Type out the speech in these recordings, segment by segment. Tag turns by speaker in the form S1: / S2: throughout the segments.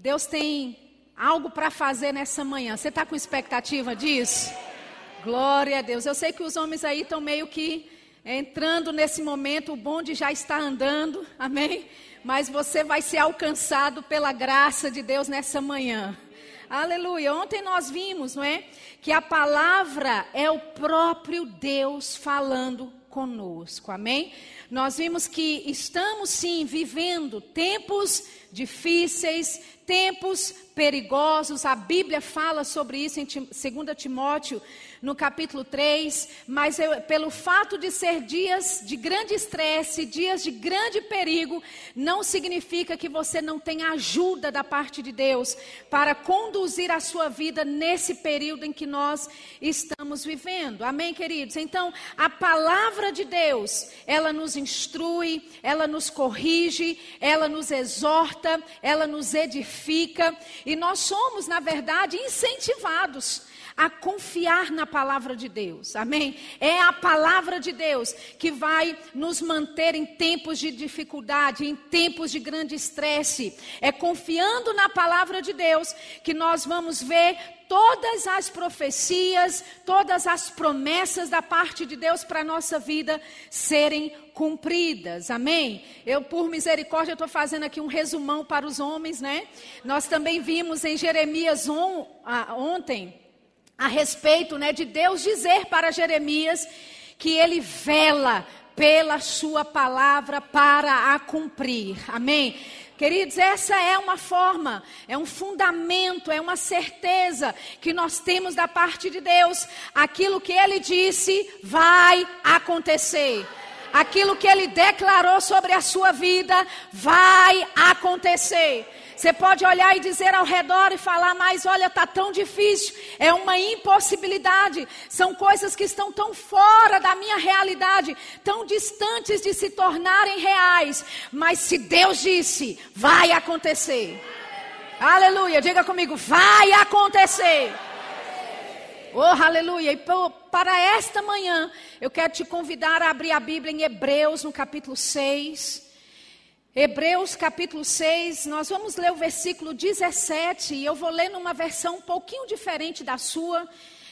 S1: Deus tem algo para fazer nessa manhã. Você está com expectativa disso? Glória a Deus. Eu sei que os homens aí estão meio que entrando nesse momento, o bonde já está andando, amém? Mas você vai ser alcançado pela graça de Deus nessa manhã. Aleluia. Ontem nós vimos, não é? Que a palavra é o próprio Deus falando conosco, amém? Nós vimos que estamos sim vivendo tempos difíceis, tempos perigosos. A Bíblia fala sobre isso em 2 Timóteo no capítulo 3, mas eu, pelo fato de ser dias de grande estresse, dias de grande perigo, não significa que você não tenha ajuda da parte de Deus para conduzir a sua vida nesse período em que nós estamos vivendo. Amém, queridos? Então, a palavra de Deus, ela nos instrui, ela nos corrige, ela nos exorta, ela nos edifica, e nós somos, na verdade, incentivados a confiar na palavra de Deus. Amém? É a palavra de Deus que vai nos manter em tempos de dificuldade, em tempos de grande estresse. É confiando na palavra de Deus que nós vamos ver todas as profecias, todas as promessas da parte de Deus para a nossa vida serem cumpridas. Amém? Eu, por misericórdia, estou fazendo aqui um resumão para os homens, né? Nós também vimos em Jeremias on, ah, ontem a respeito né, de Deus dizer para Jeremias que ele vela pela sua palavra para a cumprir. Amém? Queridos, essa é uma forma, é um fundamento, é uma certeza que nós temos da parte de Deus. Aquilo que ele disse vai acontecer. Aquilo que ele declarou sobre a sua vida vai acontecer. Você pode olhar e dizer ao redor e falar, mas olha, está tão difícil, é uma impossibilidade. São coisas que estão tão fora da minha realidade, tão distantes de se tornarem reais. Mas se Deus disse, vai acontecer. Aleluia, diga comigo, vai acontecer. Oh, aleluia. E para esta manhã, eu quero te convidar a abrir a Bíblia em Hebreus, no capítulo 6. Hebreus capítulo 6, nós vamos ler o versículo 17 e eu vou ler numa versão um pouquinho diferente da sua.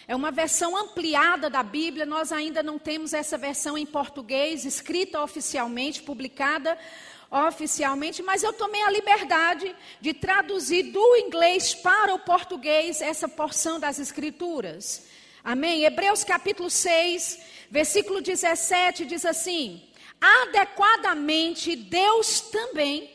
S1: É uma versão ampliada da Bíblia, nós ainda não temos essa versão em português, escrita oficialmente, publicada oficialmente, mas eu tomei a liberdade de traduzir do inglês para o português essa porção das Escrituras. Amém? Hebreus capítulo 6, versículo 17 diz assim adequadamente Deus também,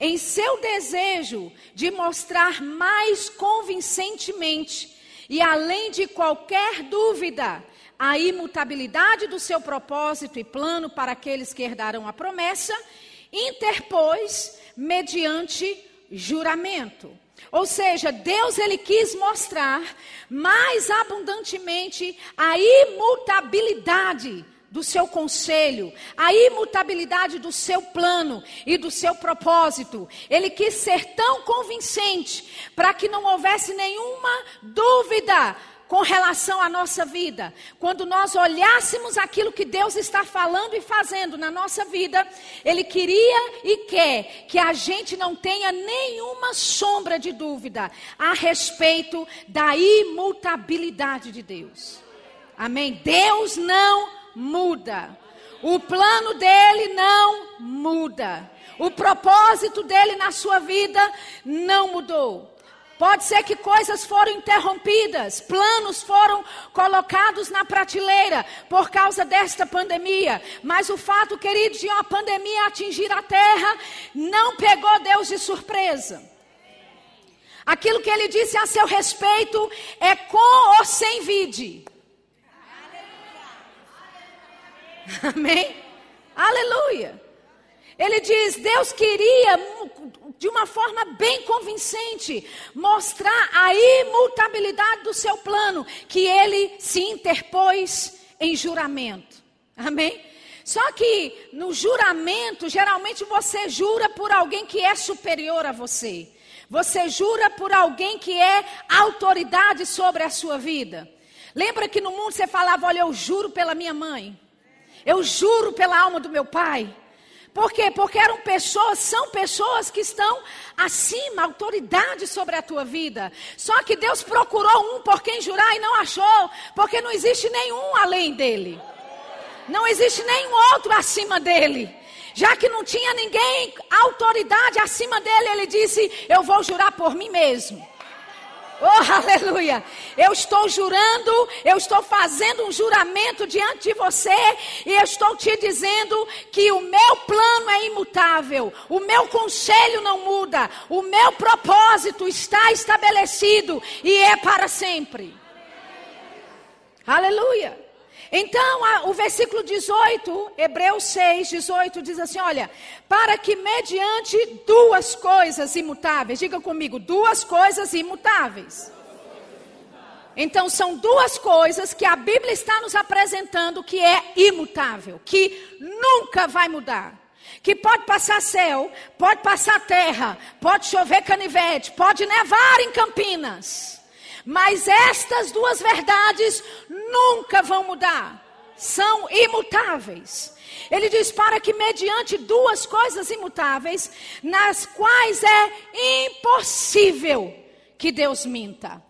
S1: em seu desejo de mostrar mais convincentemente e além de qualquer dúvida a imutabilidade do seu propósito e plano para aqueles que herdarão a promessa, interpôs mediante juramento. Ou seja, Deus ele quis mostrar mais abundantemente a imutabilidade do seu conselho, a imutabilidade do seu plano e do seu propósito. Ele quis ser tão convincente para que não houvesse nenhuma dúvida com relação à nossa vida. Quando nós olhássemos aquilo que Deus está falando e fazendo na nossa vida, Ele queria e quer que a gente não tenha nenhuma sombra de dúvida a respeito da imutabilidade de Deus. Amém? Deus não muda. O plano dele não muda. O propósito dele na sua vida não mudou. Pode ser que coisas foram interrompidas, planos foram colocados na prateleira por causa desta pandemia. Mas o fato, queridos, de uma pandemia atingir a terra não pegou Deus de surpresa. Aquilo que ele disse a seu respeito é com ou sem vide. Amém? Aleluia. Ele diz: Deus queria, de uma forma bem convincente, mostrar a imutabilidade do seu plano, que ele se interpôs em juramento. Amém? Só que no juramento, geralmente você jura por alguém que é superior a você. Você jura por alguém que é autoridade sobre a sua vida. Lembra que no mundo você falava: Olha, eu juro pela minha mãe. Eu juro pela alma do meu pai. Por quê? Porque eram pessoas, são pessoas que estão acima, autoridade sobre a tua vida. Só que Deus procurou um por quem jurar e não achou, porque não existe nenhum além dele. Não existe nenhum outro acima dele. Já que não tinha ninguém, autoridade acima dele, ele disse: Eu vou jurar por mim mesmo. Oh, aleluia! Eu estou jurando, eu estou fazendo um juramento diante de você e eu estou te dizendo que o meu plano é imutável, o meu conselho não muda, o meu propósito está estabelecido e é para sempre. Aleluia! Então, a, o versículo 18, Hebreus 6, 18, diz assim: olha, para que mediante duas coisas imutáveis, diga comigo, duas coisas imutáveis. Então, são duas coisas que a Bíblia está nos apresentando que é imutável, que nunca vai mudar. Que pode passar céu, pode passar terra, pode chover canivete, pode nevar em Campinas. Mas estas duas verdades nunca vão mudar. São imutáveis. Ele diz para que mediante duas coisas imutáveis, nas quais é impossível que Deus minta.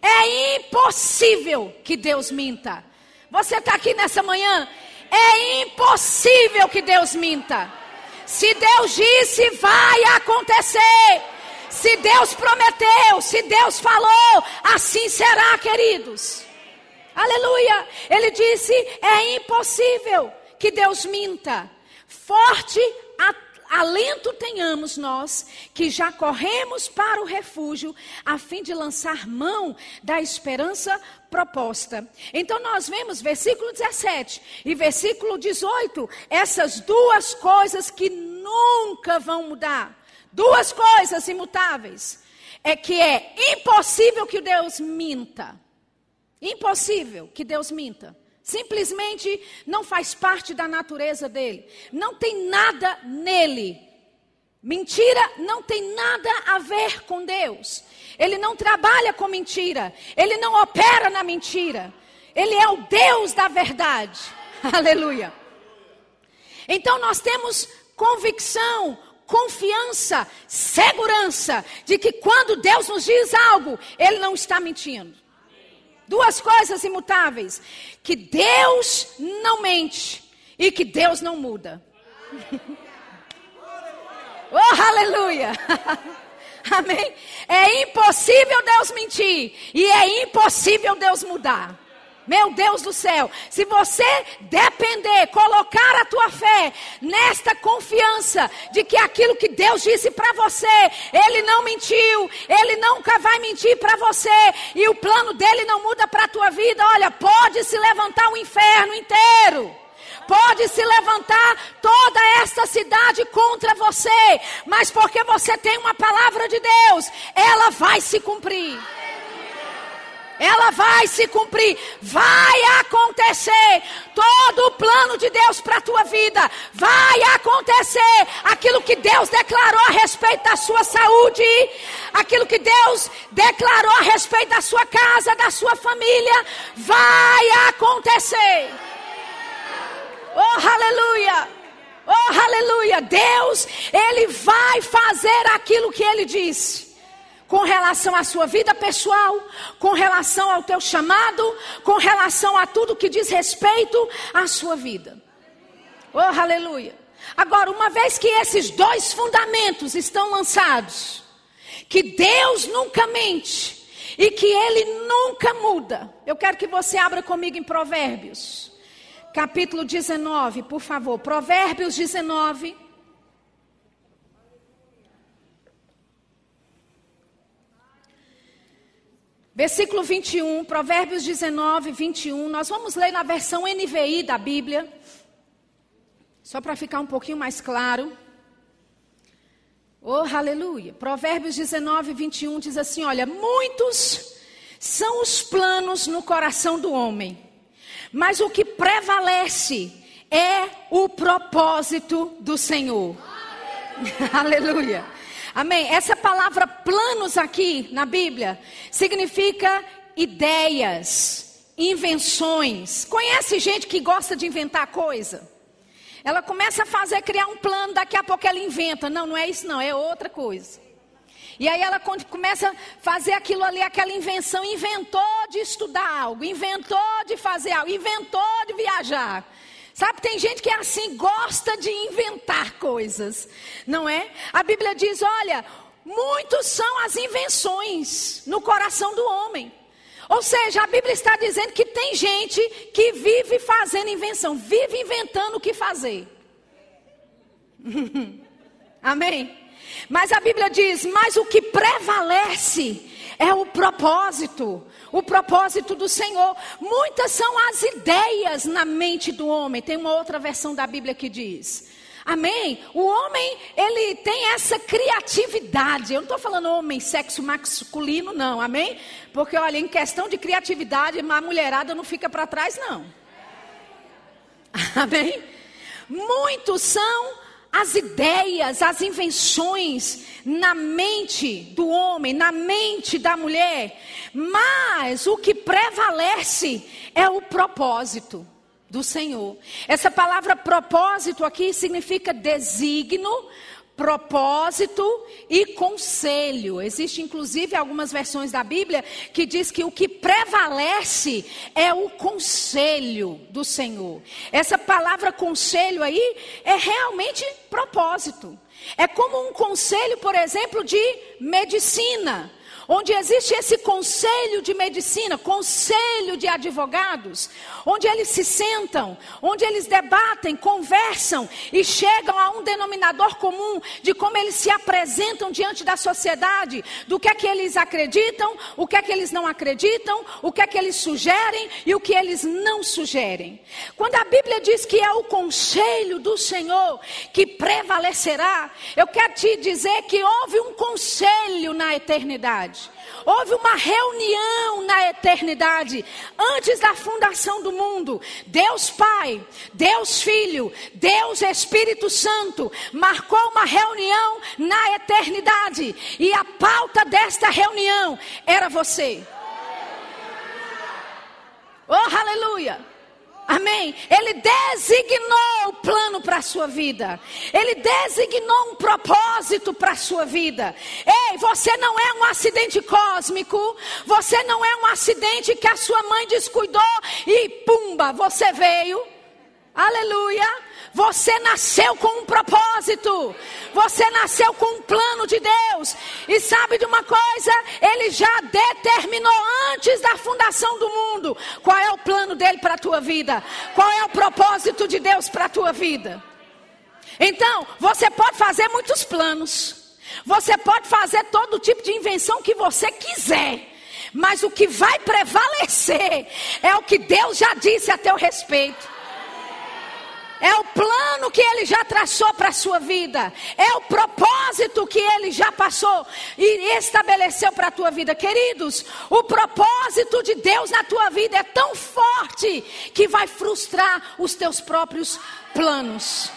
S1: É impossível que Deus minta. Você está aqui nessa manhã? É impossível que Deus minta. Se Deus disse, vai acontecer. Se Deus prometeu, se Deus falou, assim será, queridos. Aleluia. Ele disse: é impossível que Deus minta. Forte alento tenhamos nós que já corremos para o refúgio, a fim de lançar mão da esperança proposta. Então nós vemos versículo 17 e versículo 18, essas duas coisas que nunca vão mudar. Duas coisas imutáveis. É que é impossível que Deus minta. Impossível que Deus minta. Simplesmente não faz parte da natureza dele. Não tem nada nele. Mentira não tem nada a ver com Deus. Ele não trabalha com mentira. Ele não opera na mentira. Ele é o Deus da verdade. Aleluia. Então nós temos convicção, confiança, segurança de que quando Deus nos diz algo, Ele não está mentindo. Duas coisas imutáveis: que Deus não mente e que Deus não muda. oh, aleluia! Amém? É impossível Deus mentir e é impossível Deus mudar. Meu Deus do céu, se você depender, colocar a tua fé nesta confiança de que aquilo que Deus disse para você, Ele não mentiu, Ele nunca vai mentir para você, e o plano dele não muda para a tua vida, olha, pode se levantar o inferno inteiro. Pode se levantar toda esta cidade contra você, mas porque você tem uma palavra de Deus, ela vai se cumprir ela vai se cumprir, vai acontecer. Todo o plano de Deus para a tua vida vai acontecer. Aquilo que Deus declarou a respeito da sua saúde, aquilo que Deus declarou a respeito da sua casa, da sua família, vai acontecer. Oh, aleluia! Oh, aleluia! Deus, Ele vai fazer aquilo que Ele disse com relação à sua vida pessoal, com relação ao teu chamado, com relação a tudo que diz respeito à sua vida. Oh, aleluia. Agora, uma vez que esses dois fundamentos estão lançados, que Deus nunca mente e que Ele nunca muda, eu quero que você abra comigo em Provérbios, capítulo 19, por favor. Provérbios 19. Versículo 21, Provérbios 19, 21. Nós vamos ler na versão NVI da Bíblia. Só para ficar um pouquinho mais claro. Oh, aleluia. Provérbios 19, 21 diz assim: Olha, muitos são os planos no coração do homem, mas o que prevalece é o propósito do Senhor. aleluia. Amém? Essa palavra planos aqui na Bíblia significa ideias, invenções. Conhece gente que gosta de inventar coisa? Ela começa a fazer, criar um plano, daqui a pouco ela inventa. Não, não é isso não, é outra coisa. E aí ela começa a fazer aquilo ali, aquela invenção, inventou de estudar algo, inventou de fazer algo, inventou de viajar. Sabe, tem gente que é assim, gosta de inventar coisas, não é? A Bíblia diz: olha, muitos são as invenções no coração do homem. Ou seja, a Bíblia está dizendo que tem gente que vive fazendo invenção, vive inventando o que fazer. Amém? Mas a Bíblia diz: mas o que prevalece é o propósito, o propósito do Senhor. Muitas são as ideias na mente do homem. Tem uma outra versão da Bíblia que diz: Amém? O homem, ele tem essa criatividade. Eu não estou falando homem, sexo masculino, não. Amém? Porque, olha, em questão de criatividade, a mulherada não fica para trás, não. Amém? Muitos são as ideias, as invenções na mente do homem, na mente da mulher. Mas o que prevalece é o propósito do Senhor. Essa palavra propósito aqui significa designo, propósito e conselho. Existe inclusive algumas versões da Bíblia que diz que o que prevalece é o conselho do Senhor. Essa palavra conselho aí é realmente propósito. É como um conselho, por exemplo, de medicina onde existe esse conselho de medicina, conselho de advogados, onde eles se sentam, onde eles debatem, conversam e chegam a um denominador comum de como eles se apresentam diante da sociedade, do que é que eles acreditam, o que é que eles não acreditam, o que é que eles sugerem e o que eles não sugerem. Quando a Bíblia diz que é o conselho do Senhor que prevalecerá, eu quero te dizer que houve um conselho na eternidade. Houve uma reunião na eternidade, antes da fundação do mundo. Deus Pai, Deus Filho, Deus Espírito Santo marcou uma reunião na eternidade. E a pauta desta reunião era você. Oh, aleluia! Amém? Ele designou o plano para a sua vida. Ele designou um propósito para a sua vida. Ei, você não é um acidente cósmico. Você não é um acidente que a sua mãe descuidou e pumba, você veio. Aleluia. Você nasceu com um propósito. Você nasceu com um plano de Deus. E sabe de uma coisa? Ele já determinou antes da fundação do mundo qual é o plano dele para a tua vida. Qual é o propósito de Deus para a tua vida. Então, você pode fazer muitos planos. Você pode fazer todo tipo de invenção que você quiser. Mas o que vai prevalecer é o que Deus já disse a teu respeito. É o plano que ele já traçou para a sua vida. É o propósito que ele já passou e estabeleceu para a tua vida. Queridos, o propósito de Deus na tua vida é tão forte que vai frustrar os teus próprios planos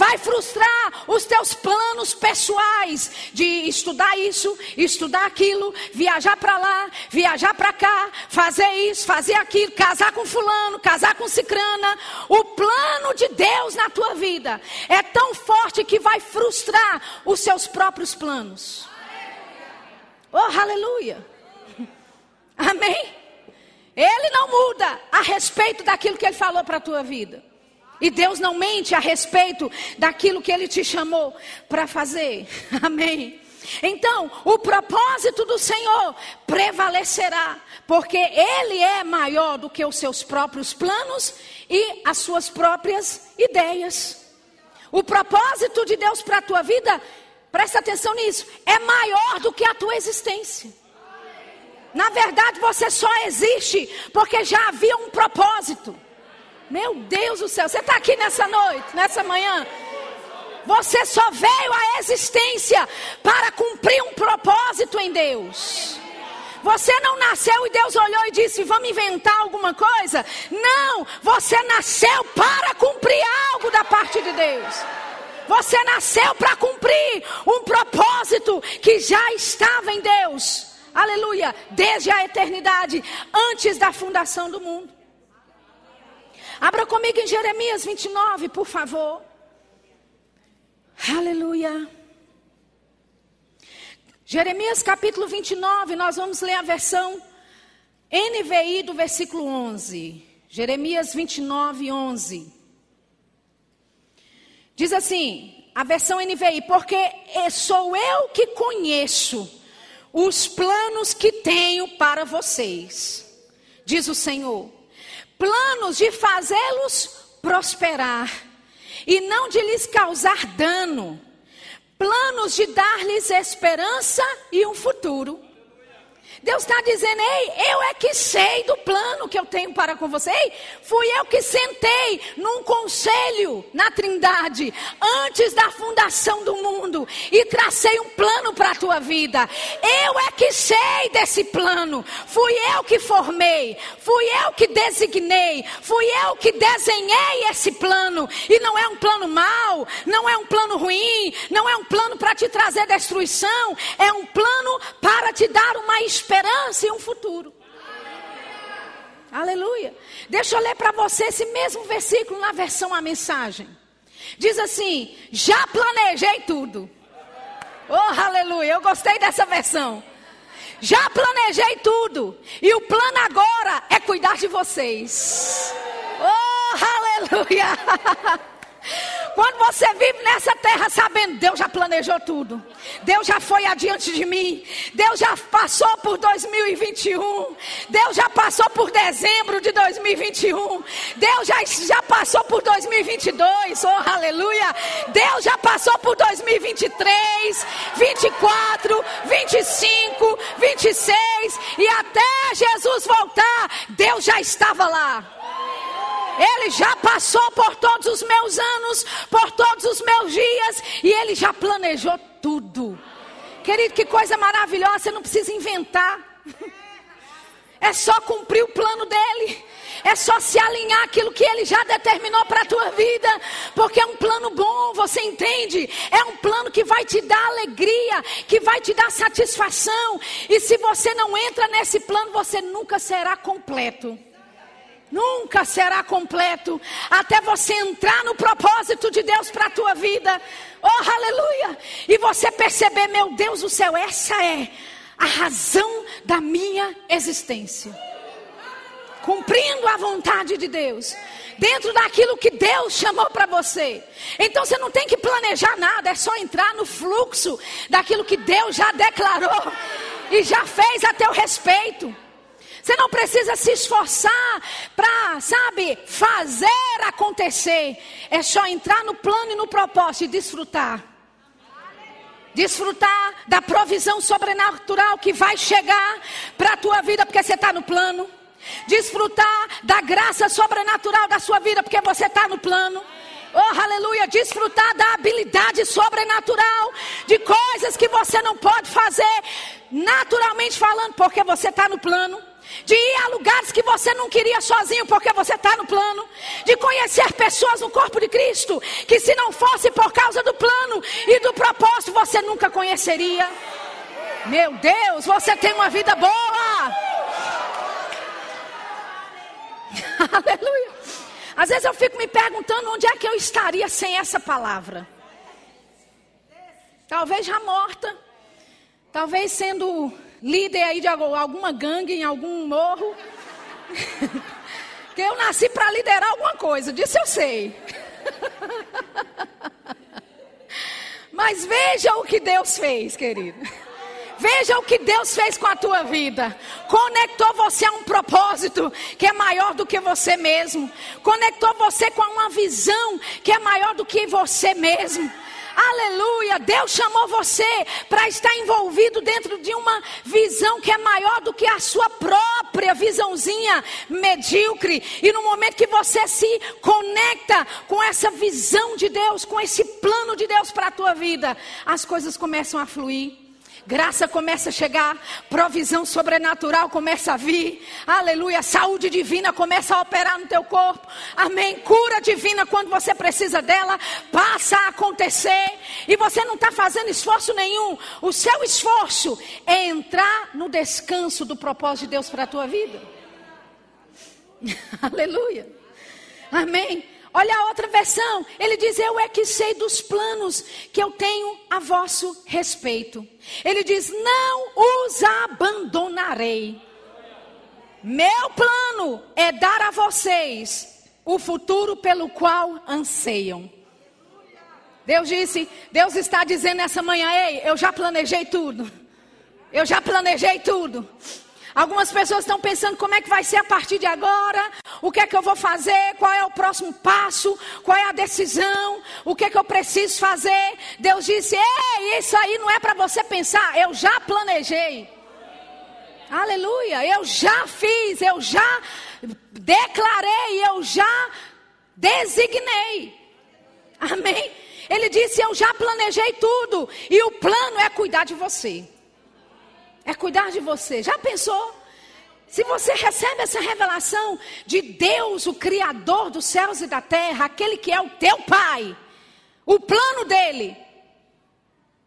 S1: vai frustrar os teus planos pessoais de estudar isso, estudar aquilo, viajar para lá, viajar para cá, fazer isso, fazer aquilo, casar com fulano, casar com cicrana. O plano de Deus na tua vida é tão forte que vai frustrar os seus próprios planos. Oh, aleluia. Amém. Ele não muda a respeito daquilo que ele falou para a tua vida. E Deus não mente a respeito daquilo que Ele te chamou para fazer. Amém. Então, o propósito do Senhor prevalecerá, porque Ele é maior do que os seus próprios planos e as suas próprias ideias. O propósito de Deus para a tua vida, presta atenção nisso, é maior do que a tua existência. Na verdade, você só existe porque já havia um propósito. Meu Deus do céu, você está aqui nessa noite, nessa manhã. Você só veio à existência para cumprir um propósito em Deus. Você não nasceu e Deus olhou e disse: Vamos inventar alguma coisa? Não, você nasceu para cumprir algo da parte de Deus. Você nasceu para cumprir um propósito que já estava em Deus. Aleluia, desde a eternidade, antes da fundação do mundo. Abra comigo em Jeremias 29, por favor. Aleluia. Jeremias capítulo 29, nós vamos ler a versão NVI do versículo 11. Jeremias 29, 11. Diz assim, a versão NVI, porque sou eu que conheço os planos que tenho para vocês, diz o Senhor. Planos de fazê-los prosperar e não de lhes causar dano. Planos de dar-lhes esperança e um futuro. Deus está dizendo, ei, eu é que sei do plano que eu tenho para com você. Ei, fui eu que sentei num conselho na Trindade, antes da fundação do mundo, e tracei um plano para a tua vida. Eu é que sei desse plano. Fui eu que formei, fui eu que designei, fui eu que desenhei esse plano. E não é um plano mau, não é um plano ruim, não é um plano para te trazer destruição, é um plano para te dar uma esperança esperança e um futuro. Aleluia. Deixa eu ler para você esse mesmo versículo na versão a mensagem. Diz assim: Já planejei tudo. Oh, aleluia. Eu gostei dessa versão. Já planejei tudo. E o plano agora é cuidar de vocês. Oh, aleluia. Quando você vive nessa terra sabendo, Deus já planejou tudo. Deus já foi adiante de mim. Deus já passou por 2021. Deus já passou por dezembro de 2021. Deus já, já passou por 2022. Oh, aleluia. Deus já passou por 2023, 24, 25, 26. E até Jesus voltar, Deus já estava lá. Ele já passou por todos os meus anos, por todos os meus dias, e ele já planejou tudo. Querido, que coisa maravilhosa, você não precisa inventar. É só cumprir o plano dele. É só se alinhar aquilo que ele já determinou para a tua vida, porque é um plano bom, você entende? É um plano que vai te dar alegria, que vai te dar satisfação. E se você não entra nesse plano, você nunca será completo nunca será completo até você entrar no propósito de Deus para a tua vida. Oh, aleluia! E você perceber, meu Deus do céu, essa é a razão da minha existência. Cumprindo a vontade de Deus, dentro daquilo que Deus chamou para você. Então você não tem que planejar nada, é só entrar no fluxo daquilo que Deus já declarou e já fez a teu respeito. Você não precisa se esforçar para, sabe, fazer acontecer. É só entrar no plano e no propósito e desfrutar. Desfrutar da provisão sobrenatural que vai chegar para a tua vida porque você está no plano. Desfrutar da graça sobrenatural da sua vida porque você está no plano. Oh, aleluia! Desfrutar da habilidade sobrenatural de coisas que você não pode fazer naturalmente falando porque você está no plano de ir a lugares que você não queria sozinho, porque você está no plano, de conhecer pessoas no corpo de Cristo, que se não fosse por causa do plano e do propósito, você nunca conheceria. Meu Deus, você tem uma vida boa. Aleluia. Às vezes eu fico me perguntando onde é que eu estaria sem essa palavra. Talvez já morta, talvez sendo líder aí de alguma gangue em algum morro. que eu nasci para liderar alguma coisa, disso eu sei. Mas veja o que Deus fez, querido. Veja o que Deus fez com a tua vida. Conectou você a um propósito que é maior do que você mesmo. Conectou você com uma visão que é maior do que você mesmo. Aleluia! Deus chamou você para estar envolvido dentro de uma visão que é maior do que a sua própria visãozinha medíocre. E no momento que você se conecta com essa visão de Deus, com esse plano de Deus para a tua vida, as coisas começam a fluir. Graça começa a chegar, provisão sobrenatural começa a vir, aleluia, saúde divina começa a operar no teu corpo, amém. Cura divina quando você precisa dela, passa a acontecer, e você não está fazendo esforço nenhum, o seu esforço é entrar no descanso do propósito de Deus para a tua vida, aleluia, amém. Olha a outra versão. Ele diz: Eu é que sei dos planos que eu tenho a vosso respeito. Ele diz: Não os abandonarei. Meu plano é dar a vocês o futuro pelo qual anseiam. Deus disse, Deus está dizendo nessa manhã: Ei, eu já planejei tudo. Eu já planejei tudo. Algumas pessoas estão pensando como é que vai ser a partir de agora, o que é que eu vou fazer, qual é o próximo passo, qual é a decisão, o que é que eu preciso fazer. Deus disse: Ei, isso aí não é para você pensar, eu já planejei. Aleluia, eu já fiz, eu já declarei, eu já designei. Amém? Ele disse: Eu já planejei tudo, e o plano é cuidar de você é cuidar de você. Já pensou? Se você recebe essa revelação de Deus, o Criador dos céus e da terra, aquele que é o teu Pai, o plano dele,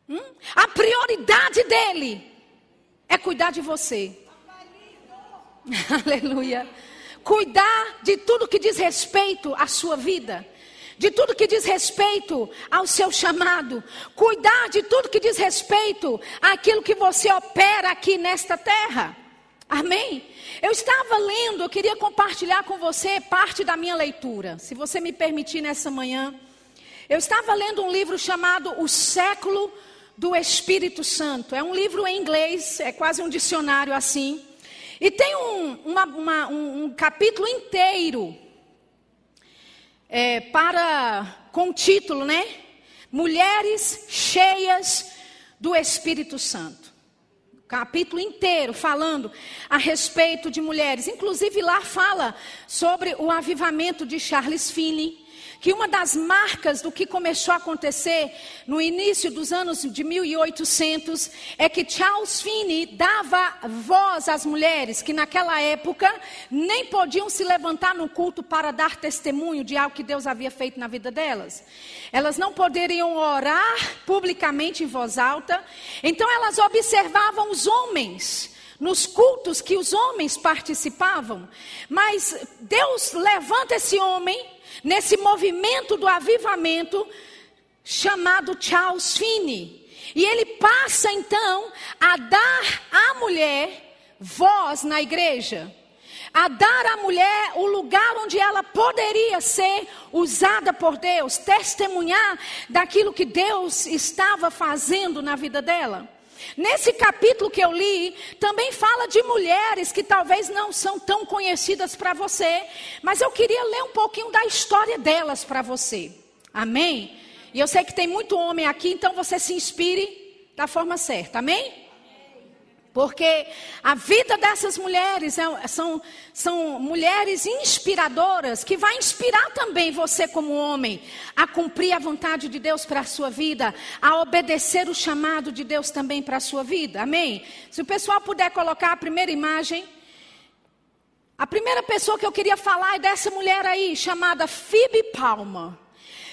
S1: hum? a prioridade dele é cuidar de você. Aleluia. Cuidar de tudo que diz respeito à sua vida de tudo que diz respeito ao seu chamado, cuidar de tudo que diz respeito àquilo que você opera aqui nesta terra. Amém? Eu estava lendo, eu queria compartilhar com você parte da minha leitura, se você me permitir nessa manhã. Eu estava lendo um livro chamado O Século do Espírito Santo. É um livro em inglês, é quase um dicionário assim. E tem um, uma, uma, um, um capítulo inteiro é, para com título, né? Mulheres cheias do Espírito Santo. Capítulo inteiro falando a respeito de mulheres. Inclusive lá fala sobre o avivamento de Charles Finney que uma das marcas do que começou a acontecer no início dos anos de 1800 é que Charles Finney dava voz às mulheres que naquela época nem podiam se levantar no culto para dar testemunho de algo que Deus havia feito na vida delas. Elas não poderiam orar publicamente em voz alta, então elas observavam os homens nos cultos que os homens participavam, mas Deus levanta esse homem nesse movimento do avivamento chamado Charles Finney. E ele passa então a dar à mulher voz na igreja, a dar à mulher o lugar onde ela poderia ser usada por Deus, testemunhar daquilo que Deus estava fazendo na vida dela. Nesse capítulo que eu li, também fala de mulheres que talvez não são tão conhecidas para você, mas eu queria ler um pouquinho da história delas para você. Amém? E eu sei que tem muito homem aqui, então você se inspire da forma certa. Amém? Porque a vida dessas mulheres é, são, são mulheres inspiradoras que vai inspirar também você como homem a cumprir a vontade de Deus para a sua vida, a obedecer o chamado de Deus também para a sua vida. Amém? Se o pessoal puder colocar a primeira imagem. A primeira pessoa que eu queria falar é dessa mulher aí, chamada Phoebe Palma.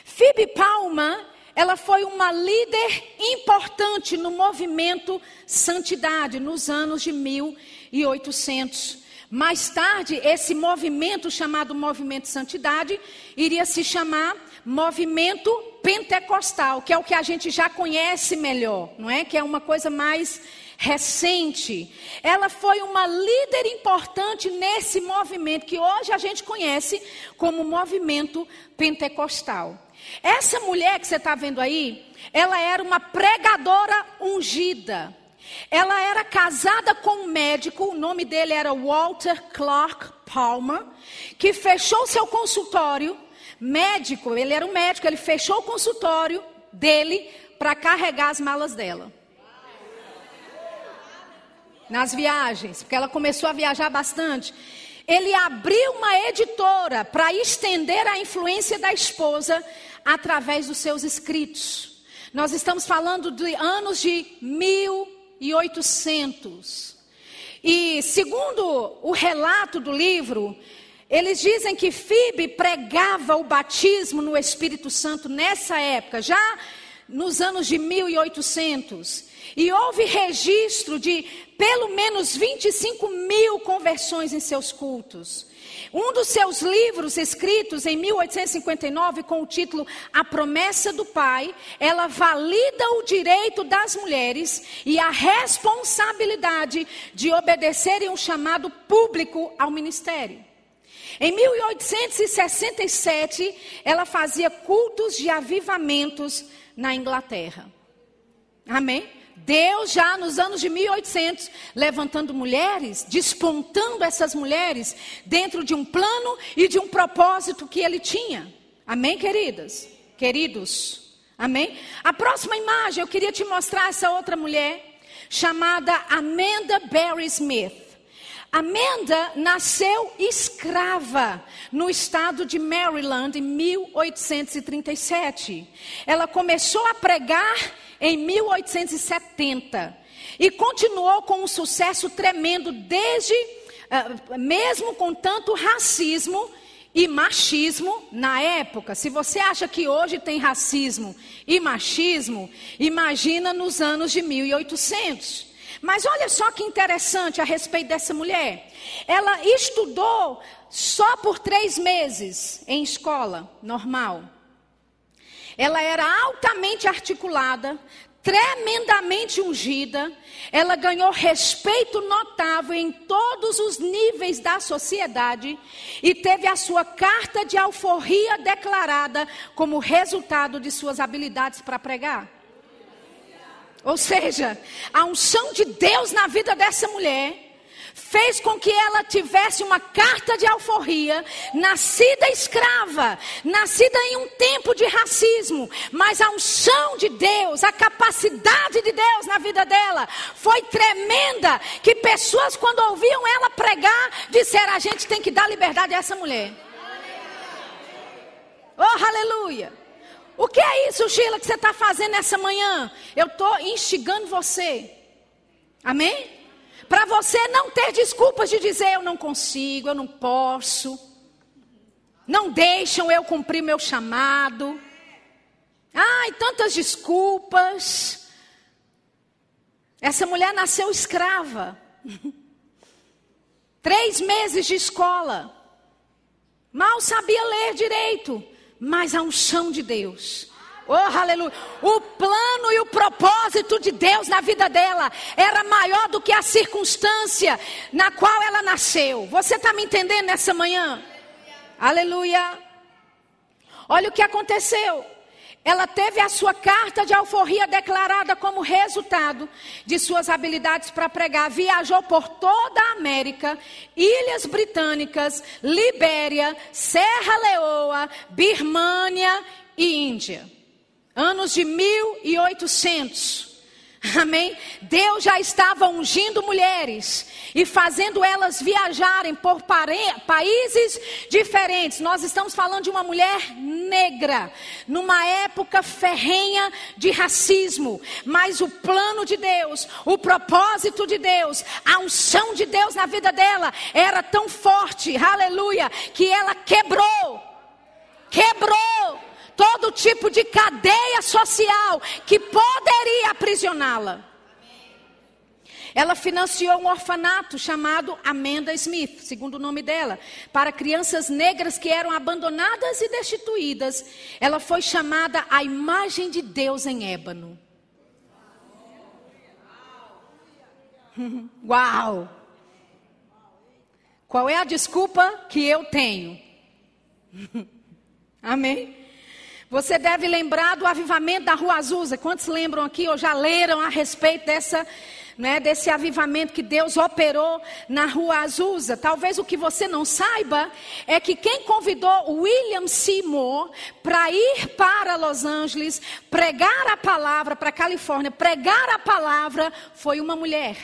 S1: Phoebe Palma ela foi uma líder importante no movimento Santidade nos anos de 1800. Mais tarde, esse movimento chamado Movimento Santidade iria se chamar Movimento Pentecostal, que é o que a gente já conhece melhor, não é? Que é uma coisa mais recente. Ela foi uma líder importante nesse movimento que hoje a gente conhece como Movimento Pentecostal. Essa mulher que você está vendo aí, ela era uma pregadora ungida. Ela era casada com um médico, o nome dele era Walter Clark Palmer, que fechou seu consultório. Médico, ele era um médico, ele fechou o consultório dele para carregar as malas dela. Nas viagens, porque ela começou a viajar bastante ele abriu uma editora para estender a influência da esposa através dos seus escritos. Nós estamos falando de anos de 1800. E segundo o relato do livro, eles dizem que Fibe pregava o batismo no Espírito Santo nessa época, já nos anos de 1800. E houve registro de pelo menos 25 mil conversões em seus cultos. Um dos seus livros escritos em 1859 com o título A Promessa do Pai, ela valida o direito das mulheres e a responsabilidade de obedecerem um chamado público ao ministério. Em 1867, ela fazia cultos de avivamentos na Inglaterra. Amém? Deus já nos anos de 1800 levantando mulheres, despontando essas mulheres dentro de um plano e de um propósito que ele tinha. Amém, queridas? Queridos? Amém? A próxima imagem eu queria te mostrar essa outra mulher chamada Amanda Barry Smith. Amanda nasceu escrava no estado de Maryland em 1837. Ela começou a pregar em 1870 e continuou com um sucesso tremendo desde, uh, mesmo com tanto racismo e machismo na época. Se você acha que hoje tem racismo e machismo, imagina nos anos de 1800. Mas olha só que interessante a respeito dessa mulher. Ela estudou só por três meses em escola normal. Ela era altamente articulada, tremendamente ungida, ela ganhou respeito notável em todos os níveis da sociedade e teve a sua carta de alforria declarada como resultado de suas habilidades para pregar. Ou seja, a unção de Deus na vida dessa mulher fez com que ela tivesse uma carta de alforria, nascida escrava, nascida em um tempo de racismo, mas a unção de Deus, a capacidade de Deus na vida dela foi tremenda, que pessoas quando ouviam ela pregar, disseram: a gente tem que dar liberdade a essa mulher. Oh, aleluia! O que é isso, Sheila, que você está fazendo essa manhã? Eu estou instigando você. Amém? Para você não ter desculpas de dizer eu não consigo, eu não posso. Não deixam eu cumprir meu chamado. Ai, tantas desculpas. Essa mulher nasceu escrava. Três meses de escola. Mal sabia ler direito mas a unção de Deus. Oh, aleluia. O plano e o propósito de Deus na vida dela era maior do que a circunstância na qual ela nasceu. Você está me entendendo nessa manhã? Aleluia. Olha o que aconteceu. Ela teve a sua carta de alforria declarada como resultado de suas habilidades para pregar. Viajou por toda a América, Ilhas Britânicas, Libéria, Serra Leoa, Birmânia e Índia. Anos de 1800. Amém? Deus já estava ungindo mulheres e fazendo elas viajarem por países diferentes. Nós estamos falando de uma mulher negra, numa época ferrenha de racismo. Mas o plano de Deus, o propósito de Deus, a unção de Deus na vida dela era tão forte, aleluia, que ela quebrou. Quebrou todo tipo de cadeia social que poderia aprisioná-la. Ela financiou um orfanato chamado Amanda Smith, segundo o nome dela, para crianças negras que eram abandonadas e destituídas. Ela foi chamada a imagem de Deus em ébano. Uau! Qual é a desculpa que eu tenho? Amém? Você deve lembrar do avivamento da Rua Azusa. Quantos lembram aqui ou já leram a respeito dessa, né, desse avivamento que Deus operou na Rua Azusa? Talvez o que você não saiba é que quem convidou William Seymour para ir para Los Angeles, pregar a palavra para a Califórnia, pregar a palavra, foi uma mulher.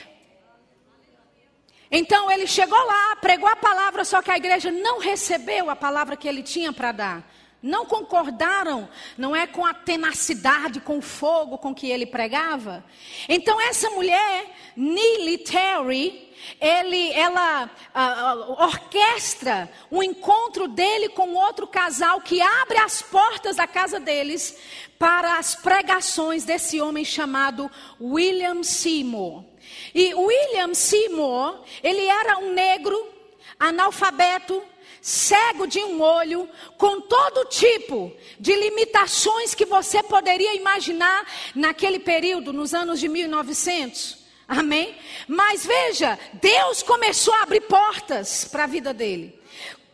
S1: Então ele chegou lá, pregou a palavra, só que a igreja não recebeu a palavra que ele tinha para dar não concordaram, não é com a tenacidade, com o fogo com que ele pregava. Então essa mulher, Neely Terry, ele, ela orquestra o um encontro dele com outro casal que abre as portas da casa deles para as pregações desse homem chamado William Seymour. E William Seymour, ele era um negro analfabeto, cego de um olho, com todo tipo de limitações que você poderia imaginar naquele período, nos anos de 1900. Amém? Mas veja, Deus começou a abrir portas para a vida dele.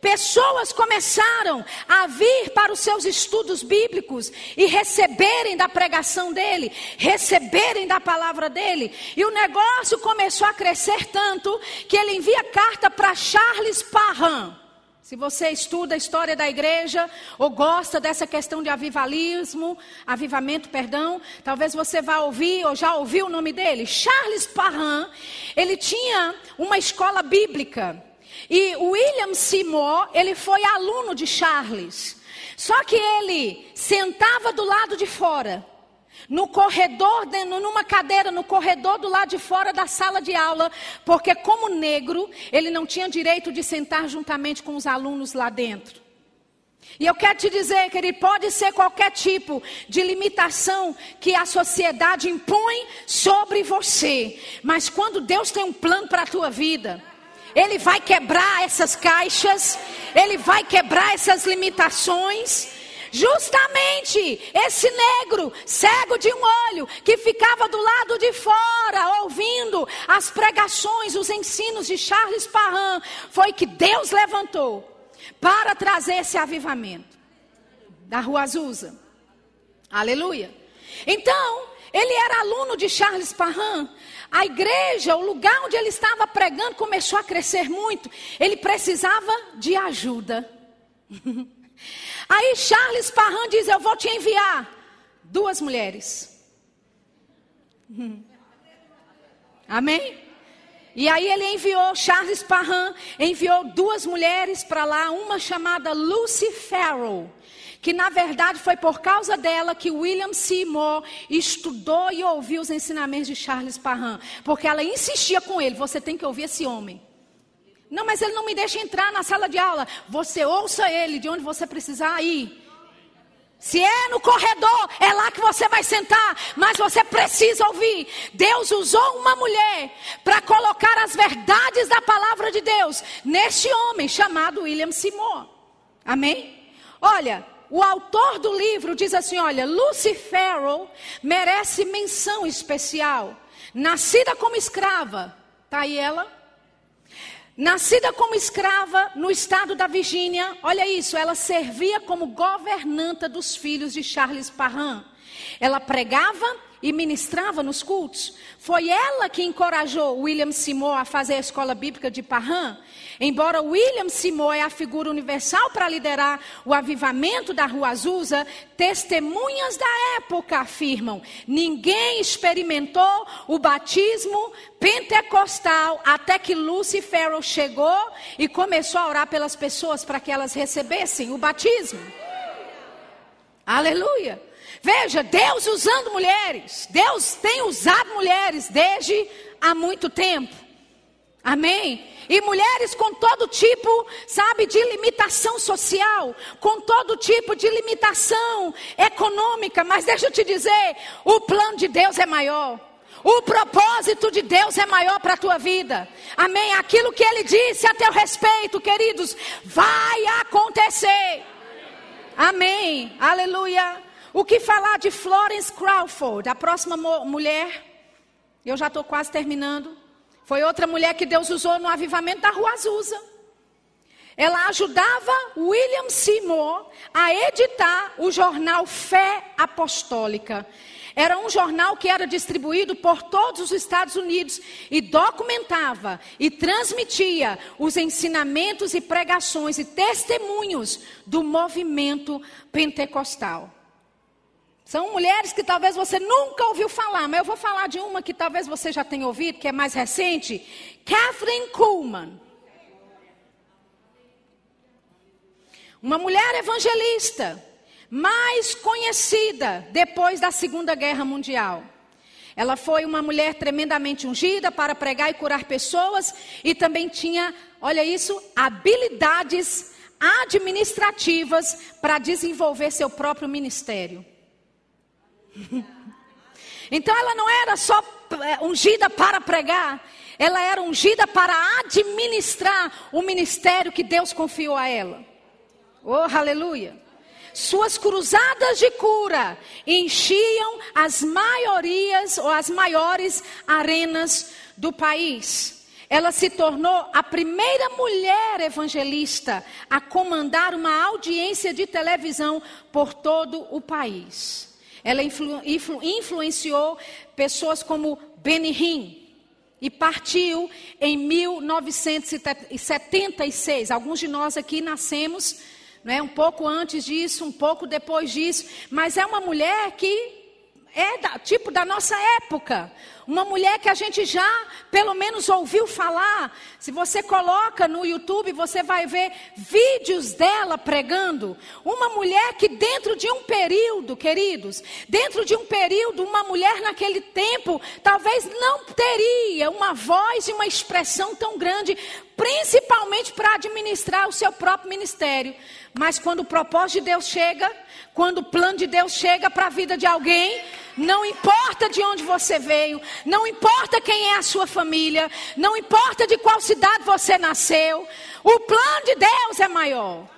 S1: Pessoas começaram a vir para os seus estudos bíblicos e receberem da pregação dele, receberem da palavra dele. E o negócio começou a crescer tanto que ele envia carta para Charles Parham. Se você estuda a história da igreja ou gosta dessa questão de avivalismo, avivamento, perdão, talvez você vá ouvir ou já ouviu o nome dele, Charles Parham. Ele tinha uma escola bíblica. E William Seymour, ele foi aluno de Charles. Só que ele sentava do lado de fora, no corredor, numa cadeira no corredor do lado de fora da sala de aula, porque como negro, ele não tinha direito de sentar juntamente com os alunos lá dentro. E eu quero te dizer que ele pode ser qualquer tipo de limitação que a sociedade impõe sobre você, mas quando Deus tem um plano para a tua vida, ele vai quebrar essas caixas, ele vai quebrar essas limitações. Justamente esse negro, cego de um olho, que ficava do lado de fora, ouvindo as pregações, os ensinos de Charles Parham, foi que Deus levantou para trazer esse avivamento da Rua Azusa. Aleluia. Então, ele era aluno de Charles Parham. A igreja, o lugar onde ele estava pregando, começou a crescer muito. Ele precisava de ajuda. Aí Charles Parham diz: Eu vou te enviar duas mulheres. Amém? E aí ele enviou, Charles Parham enviou duas mulheres para lá, uma chamada Lucy Farrell que na verdade foi por causa dela que William Seymour estudou e ouviu os ensinamentos de Charles Parham, porque ela insistia com ele: você tem que ouvir esse homem. Não, mas ele não me deixa entrar na sala de aula. Você ouça ele de onde você precisar ir. Se é no corredor, é lá que você vai sentar, mas você precisa ouvir. Deus usou uma mulher para colocar as verdades da palavra de Deus neste homem chamado William Seymour. Amém? Olha, o autor do livro diz assim: olha, Lucy Farrell merece menção especial. Nascida como escrava, tá aí ela. Nascida como escrava no estado da Virgínia, olha isso, ela servia como governanta dos filhos de Charles Parham. Ela pregava e ministrava nos cultos. Foi ela que encorajou William Seymour a fazer a escola bíblica de Parham. Embora William Seymour é a figura universal para liderar o avivamento da Rua Azusa, testemunhas da época afirmam: ninguém experimentou o batismo pentecostal até que Lucy Farrell chegou e começou a orar pelas pessoas para que elas recebessem o batismo. Aleluia! Veja, Deus usando mulheres. Deus tem usado mulheres desde há muito tempo. Amém? E mulheres com todo tipo, sabe, de limitação social, com todo tipo de limitação econômica, mas deixa eu te dizer, o plano de Deus é maior. O propósito de Deus é maior para a tua vida. Amém? Aquilo que ele disse a teu respeito, queridos, vai acontecer. Amém. Aleluia. O que falar de Florence Crawford, a próxima mulher? Eu já estou quase terminando. Foi outra mulher que Deus usou no avivamento da Rua Azusa. Ela ajudava William Seymour a editar o jornal Fé Apostólica. Era um jornal que era distribuído por todos os Estados Unidos e documentava e transmitia os ensinamentos e pregações e testemunhos do movimento pentecostal. São mulheres que talvez você nunca ouviu falar, mas eu vou falar de uma que talvez você já tenha ouvido, que é mais recente. Catherine Kuhlman. Uma mulher evangelista, mais conhecida depois da Segunda Guerra Mundial. Ela foi uma mulher tremendamente ungida para pregar e curar pessoas e também tinha, olha isso, habilidades administrativas para desenvolver seu próprio ministério. Então ela não era só é, ungida para pregar, ela era ungida para administrar o ministério que Deus confiou a ela. Oh, aleluia! Suas cruzadas de cura enchiam as maiorias ou as maiores arenas do país. Ela se tornou a primeira mulher evangelista a comandar uma audiência de televisão por todo o país. Ela influ, influ, influenciou pessoas como Benny Hinn, e partiu em 1976. Alguns de nós aqui nascemos né, um pouco antes disso, um pouco depois disso, mas é uma mulher que é da, tipo da nossa época. Uma mulher que a gente já, pelo menos, ouviu falar. Se você coloca no YouTube, você vai ver vídeos dela pregando. Uma mulher que, dentro de um período, queridos, dentro de um período, uma mulher naquele tempo, talvez não teria uma voz e uma expressão tão grande, principalmente para administrar o seu próprio ministério. Mas quando o propósito de Deus chega, quando o plano de Deus chega para a vida de alguém, não importa de onde você veio, não importa quem é a sua família, não importa de qual cidade você nasceu, o plano de Deus é maior.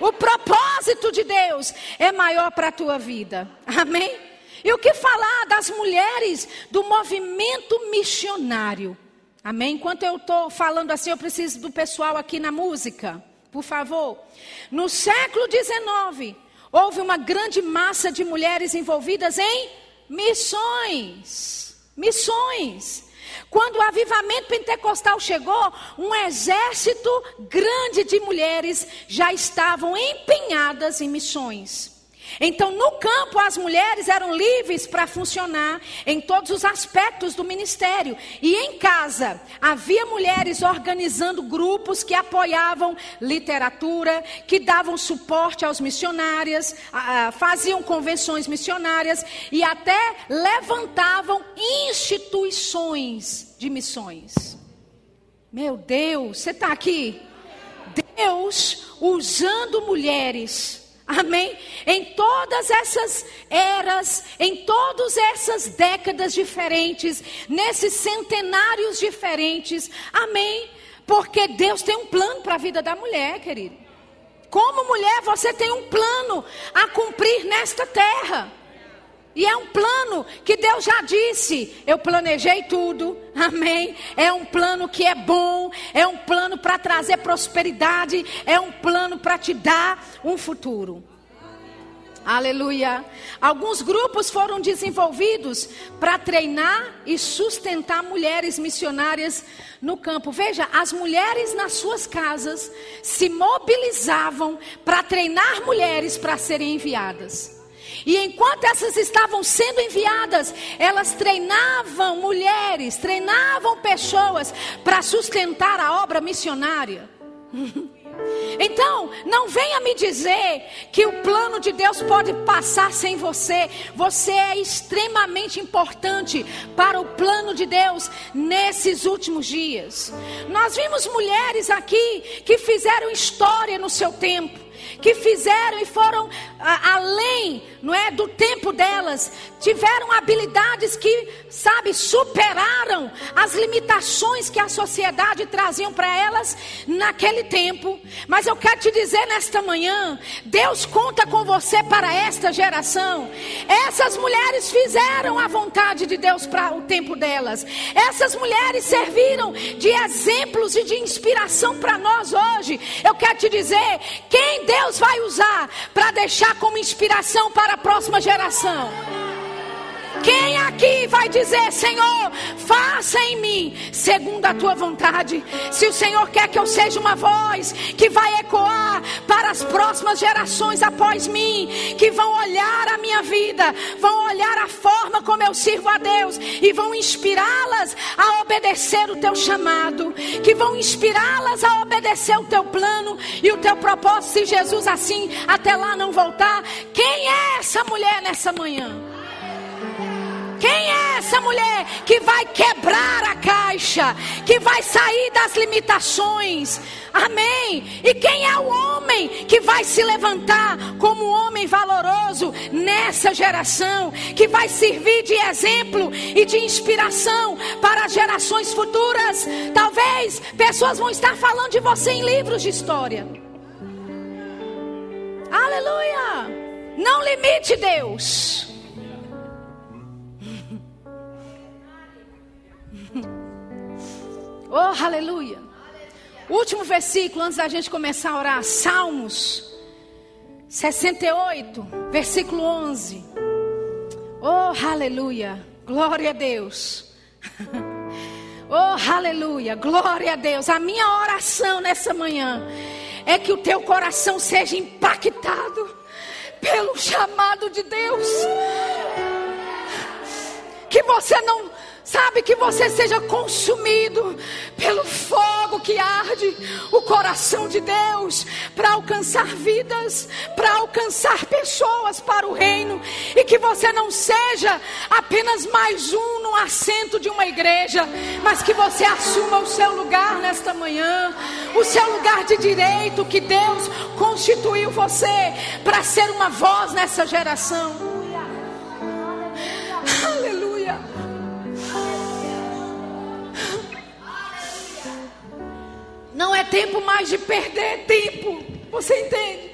S1: O propósito de Deus é maior para a tua vida. Amém? E o que falar das mulheres do movimento missionário? Amém? Enquanto eu estou falando assim, eu preciso do pessoal aqui na música, por favor. No século XIX, houve uma grande massa de mulheres envolvidas em missões. Missões. Quando o avivamento pentecostal chegou, um exército grande de mulheres já estavam empenhadas em missões. Então, no campo, as mulheres eram livres para funcionar em todos os aspectos do ministério. E em casa, havia mulheres organizando grupos que apoiavam literatura, que davam suporte aos missionários, faziam convenções missionárias e até levantavam instituições de missões. Meu Deus, você está aqui? Deus usando mulheres Amém? Em todas essas eras, em todas essas décadas diferentes, nesses centenários diferentes. Amém? Porque Deus tem um plano para a vida da mulher, querido. Como mulher, você tem um plano a cumprir nesta terra. E é um plano que Deus já disse. Eu planejei tudo. Amém. É um plano que é bom. É um plano para trazer prosperidade. É um plano para te dar um futuro. Aleluia. Alguns grupos foram desenvolvidos para treinar e sustentar mulheres missionárias no campo. Veja, as mulheres nas suas casas se mobilizavam para treinar mulheres para serem enviadas. E enquanto essas estavam sendo enviadas, elas treinavam mulheres, treinavam pessoas para sustentar a obra missionária. Então, não venha me dizer que o plano de Deus pode passar sem você. Você é extremamente importante para o plano de Deus nesses últimos dias. Nós vimos mulheres aqui que fizeram história no seu tempo que fizeram e foram a, além, não é, do tempo delas, tiveram habilidades que, sabe, superaram as limitações que a sociedade traziam para elas naquele tempo. Mas eu quero te dizer nesta manhã, Deus conta com você para esta geração. Essas mulheres fizeram a vontade de Deus para o tempo delas. Essas mulheres serviram de exemplos e de inspiração para nós hoje. Eu quero te dizer, quem Deus vai usar para deixar como inspiração para a próxima geração. Quem aqui vai dizer, Senhor, faça em mim segundo a tua vontade? Se o Senhor quer que eu seja uma voz que vai ecoar para as próximas gerações após mim, que vão olhar a minha vida, vão olhar a forma como eu sirvo a Deus e vão inspirá-las a obedecer o teu chamado, que vão inspirá-las a obedecer o teu plano e o teu propósito, se Jesus assim até lá não voltar. Quem é essa mulher nessa manhã? Quem é essa mulher que vai quebrar a caixa, que vai sair das limitações? Amém. E quem é o homem que vai se levantar como homem valoroso nessa geração, que vai servir de exemplo e de inspiração para gerações futuras? Talvez pessoas vão estar falando de você em livros de história. Aleluia! Não limite Deus. Oh, aleluia. Último versículo antes da gente começar a orar. Salmos 68, versículo 11. Oh, aleluia. Glória a Deus. Oh, aleluia. Glória a Deus. A minha oração nessa manhã é que o teu coração seja impactado pelo chamado de Deus. Que você não Sabe que você seja consumido pelo fogo que arde o coração de Deus para alcançar vidas, para alcançar pessoas para o reino e que você não seja apenas mais um no assento de uma igreja, mas que você assuma o seu lugar nesta manhã, o seu lugar de direito que Deus constituiu você para ser uma voz nessa geração. Não é tempo mais de perder tempo. Você entende?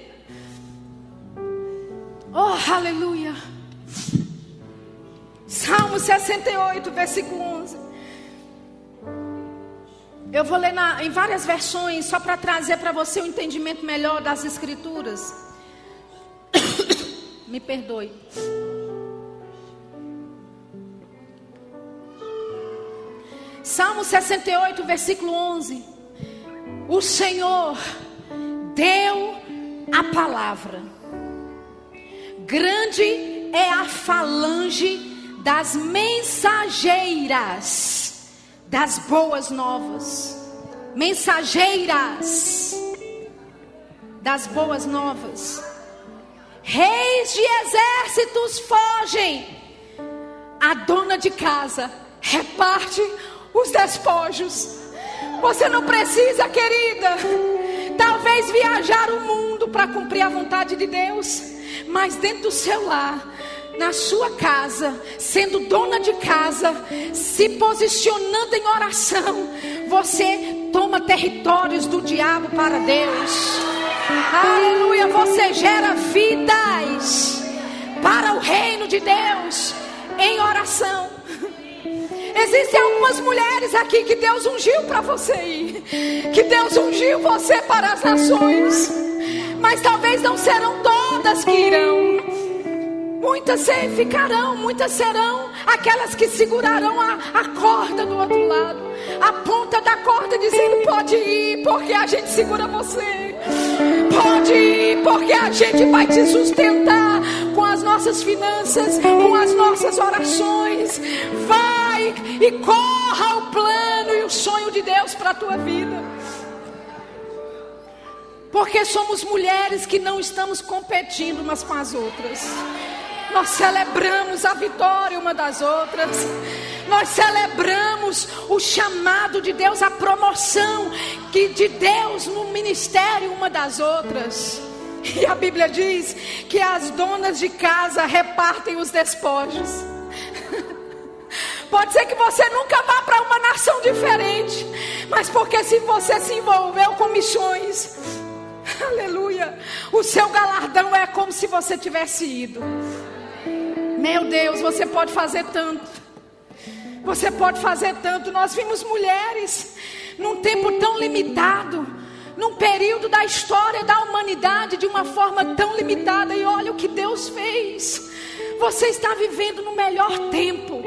S1: Oh, aleluia. Salmo 68, versículo 11. Eu vou ler na, em várias versões, só para trazer para você um entendimento melhor das Escrituras. Me perdoe. Salmo 68, versículo 11. O Senhor deu a palavra. Grande é a falange das mensageiras das boas novas. Mensageiras das boas novas. Reis de exércitos fogem. A dona de casa reparte os despojos. Você não precisa, querida, talvez viajar o mundo para cumprir a vontade de Deus, mas dentro do seu lar, na sua casa, sendo dona de casa, se posicionando em oração, você toma territórios do diabo para Deus. Aleluia, você gera vidas para o reino de Deus em oração. Existem algumas mulheres aqui que Deus ungiu para você ir, que Deus ungiu você para as nações, mas talvez não serão todas que irão. Muitas ficarão, muitas serão aquelas que segurarão a, a corda do outro lado, a ponta da corda, dizendo: pode ir, porque a gente segura você. Pode ir, porque a gente vai te sustentar com as nossas finanças, com as nossas orações. Vai e corra o plano e o sonho de Deus para a tua vida. Porque somos mulheres que não estamos competindo umas com as outras. Nós celebramos a vitória uma das outras. Nós celebramos o chamado de Deus, a promoção que de Deus no ministério uma das outras. E a Bíblia diz que as donas de casa repartem os despojos. Pode ser que você nunca vá para uma nação diferente, mas porque se você se envolveu com missões, aleluia, o seu galardão é como se você tivesse ido. Meu Deus, você pode fazer tanto. Você pode fazer tanto. Nós vimos mulheres num tempo tão limitado, num período da história da humanidade de uma forma tão limitada. E olha o que Deus fez. Você está vivendo no melhor tempo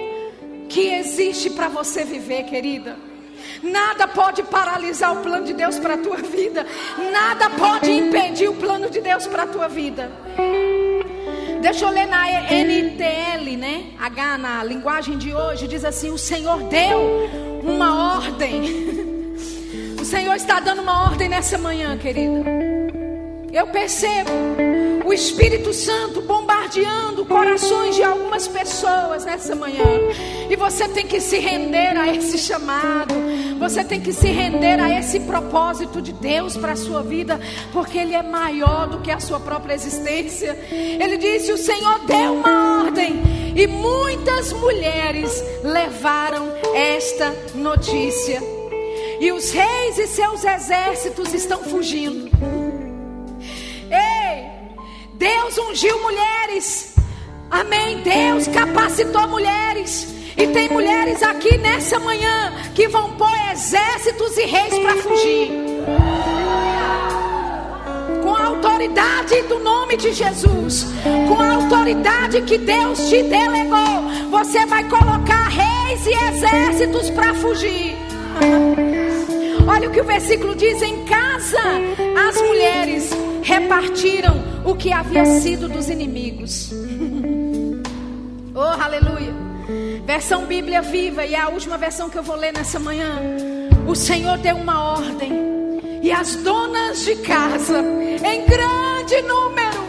S1: que existe para você viver, querida. Nada pode paralisar o plano de Deus para a tua vida. Nada pode impedir o plano de Deus para a tua vida. Deixa eu ler na NTL, né? H na linguagem de hoje, diz assim: O Senhor deu uma ordem. O Senhor está dando uma ordem nessa manhã, querida. Eu percebo o Espírito Santo bombardeando corações de algumas pessoas nessa manhã. E você tem que se render a esse chamado. Você tem que se render a esse propósito de Deus para a sua vida, porque Ele é maior do que a sua própria existência. Ele disse: O Senhor deu uma ordem, e muitas mulheres levaram esta notícia. E os reis e seus exércitos estão fugindo. Ei, Deus ungiu mulheres. Amém. Deus capacitou mulheres. E tem mulheres aqui nessa manhã que vão pôr exércitos e reis para fugir. Com a autoridade do nome de Jesus, com a autoridade que Deus te delegou, você vai colocar reis e exércitos para fugir. Olha o que o versículo diz: em casa as mulheres repartiram o que havia sido dos inimigos. oh, aleluia. Versão Bíblia viva, e é a última versão que eu vou ler nessa manhã. O Senhor deu uma ordem, e as donas de casa, em grande número,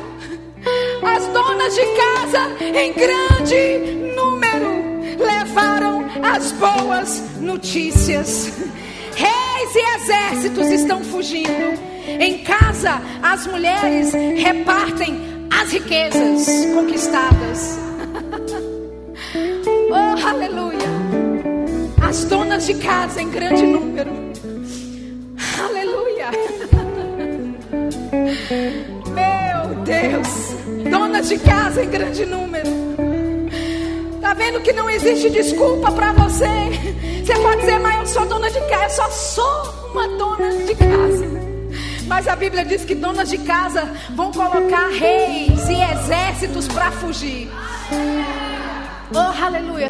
S1: as donas de casa, em grande número, levaram as boas notícias. Reis e exércitos estão fugindo. Em casa, as mulheres repartem as riquezas conquistadas. oh, aleluia! As donas de casa em grande número. Aleluia! Meu Deus! Donas de casa em grande número. Tá vendo que não existe desculpa para você? Você pode dizer, mas eu sou dona de casa. Eu só sou uma dona de casa. Mas a Bíblia diz que donas de casa vão colocar reis e exércitos para fugir. Oh, aleluia.